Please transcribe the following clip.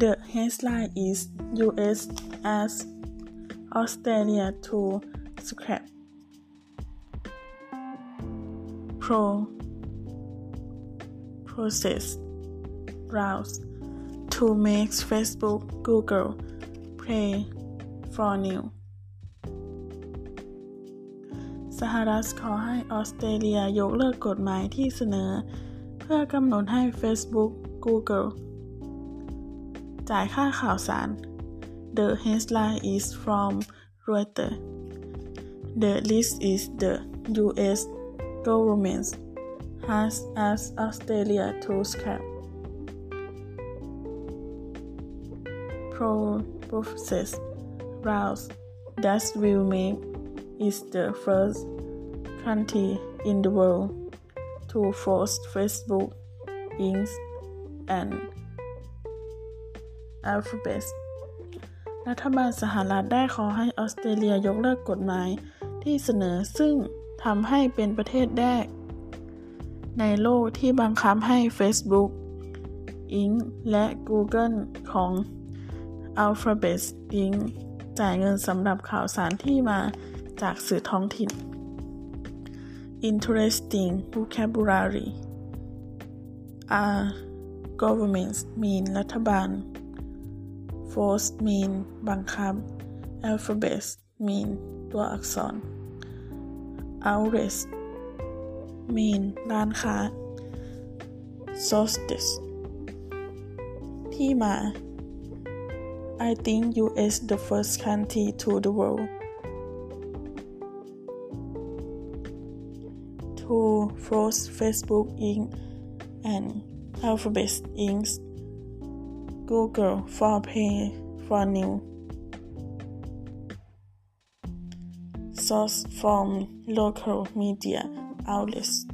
The headline is US as Australia to scrap pro process browse to make Facebook Google pay for new สหรัฐขอให้ออสเตรเลียยกเลิกกฎหมายที่เสนอ เพื่อกำหนดให้ Facebook Google จ่ายค่าข่าวสาร The headline is from Reuters The list is the U.S. government has asked Australia to scrap pro-process routes that will make it the first country in the world to force Facebook, Inc. and Alphabet รัฐบาลสหรัฐได้ขอให้ออสเตรเลียยกเลิกกฎหมายที่เสนอซึ่งทำให้เป็นประเทศแรก ในโลกที่บังคับให้ Facebook, Inc. และ Google ของ Alphabet Inc. จ่ายเงินสำหรับข่าวสารที่มาจากสื่อท้องถิ่น Interesting vocabulary are governments mean รัฐบาล force mean บังคับ alphabet mean ตัวอักษร outlet mean ร้านค้า sources ที่มา I think US the first country to the world to force Facebook Inc. and Alphabet Inc. Google for Pay for New source from local media outlets.